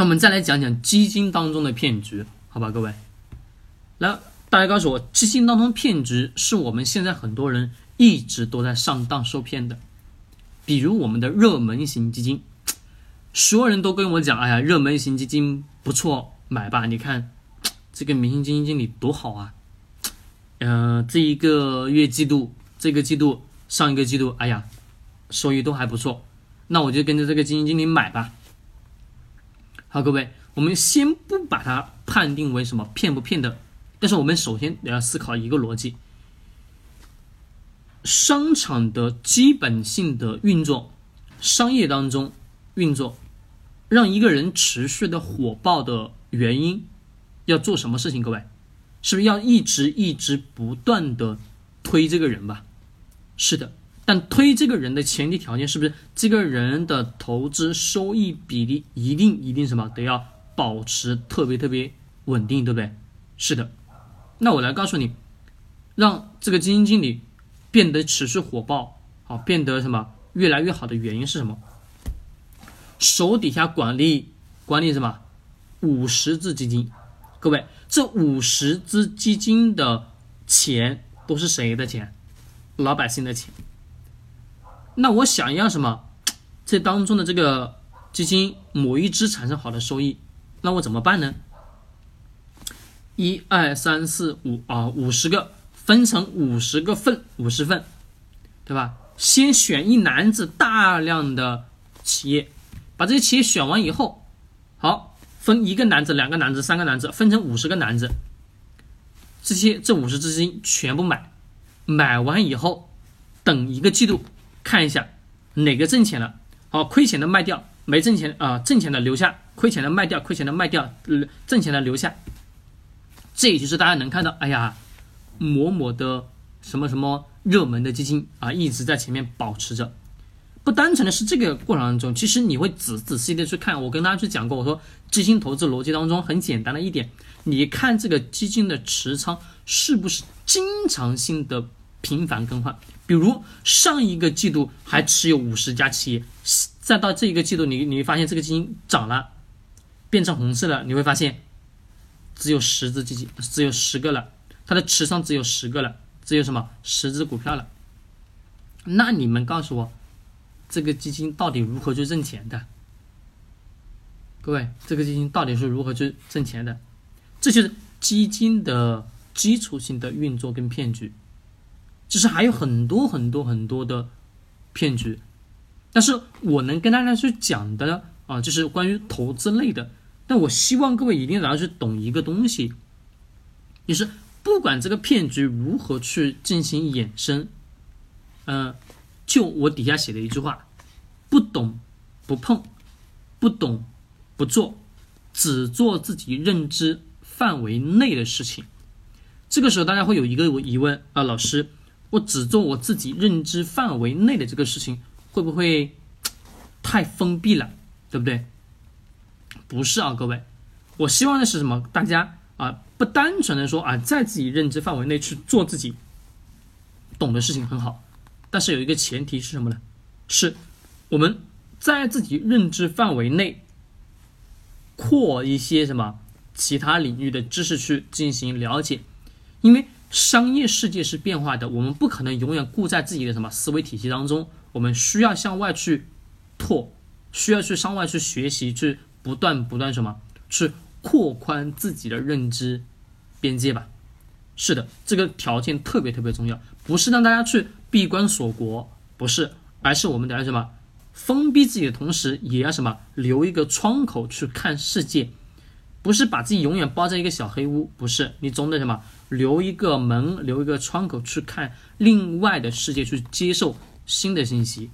那我们再来讲讲基金当中的骗局，好吧，各位。来，大家告诉我，基金当中骗局是我们现在很多人一直都在上当受骗的。比如我们的热门型基金，所有人都跟我讲，哎呀，热门型基金不错，买吧。你看这个明星基金经理多好啊，呃，这一个月季度，这个季度，上一个季度，哎呀，收益都还不错，那我就跟着这个基金经理买吧。好，各位，我们先不把它判定为什么骗不骗的，但是我们首先得要思考一个逻辑：商场的基本性的运作，商业当中运作，让一个人持续的火爆的原因，要做什么事情？各位，是不是要一直一直不断的推这个人吧？是的。但推这个人的前提条件是不是这个人的投资收益比例一定一定什么得要保持特别特别稳定，对不对？是的。那我来告诉你，让这个基金经理变得持续火爆，好变得什么越来越好的原因是什么？手底下管理管理什么五十只基金，各位，这五十只基金的钱都是谁的钱？老百姓的钱。那我想要什么？这当中的这个基金某一只产生好的收益，那我怎么办呢？一二三四五啊，五十个分成五十个份，五十份，对吧？先选一篮子大量的企业，把这些企业选完以后，好分一个篮子、两个篮子、三个篮子，分成五十个篮子。这些这五十只基金全部买，买完以后等一个季度。看一下哪个挣钱了，好，亏钱的卖掉，没挣钱啊，挣钱的留下，亏钱的卖掉，亏钱的卖掉，挣钱的留下。这也就是大家能看到，哎呀，某某的什么什么热门的基金啊，一直在前面保持着。不单纯的是这个过程当中，其实你会仔仔细的去看。我跟大家去讲过，我说基金投资逻辑当中很简单的一点，你看这个基金的持仓是不是经常性的。频繁更换，比如上一个季度还持有五十家企业，再到这一个季度，你你会发现这个基金涨了，变成红色了，你会发现只有十只基金，只有十个了，它的持仓只有十个了，只有什么十只股票了。那你们告诉我，这个基金到底如何去挣钱的？各位，这个基金到底是如何去挣钱的？这就是基金的基础性的运作跟骗局。其实还有很多很多很多的骗局，但是我能跟大家去讲的啊，就是关于投资类的。但我希望各位一定要去懂一个东西，就是不管这个骗局如何去进行衍生，嗯，就我底下写的一句话：不懂不碰，不懂不做，只做自己认知范围内的事情。这个时候大家会有一个疑问啊，老师。我只做我自己认知范围内的这个事情，会不会 太封闭了？对不对？不是啊，各位，我希望的是什么？大家啊，不单纯的说啊，在自己认知范围内去做自己懂的事情很好，但是有一个前提是什么呢？是我们在自己认知范围内扩一些什么其他领域的知识去进行了解，因为。商业世界是变化的，我们不可能永远固在自己的什么思维体系当中，我们需要向外去拓，需要去向外去学习，去不断不断什么，去扩宽自己的认知边界吧。是的，这个条件特别特别重要，不是让大家去闭关锁国，不是，而是我们得要什么，封闭自己的同时，也要什么留一个窗口去看世界，不是把自己永远包在一个小黑屋，不是，你总得什么。留一个门，留一个窗口去看另外的世界，去接受新的信息。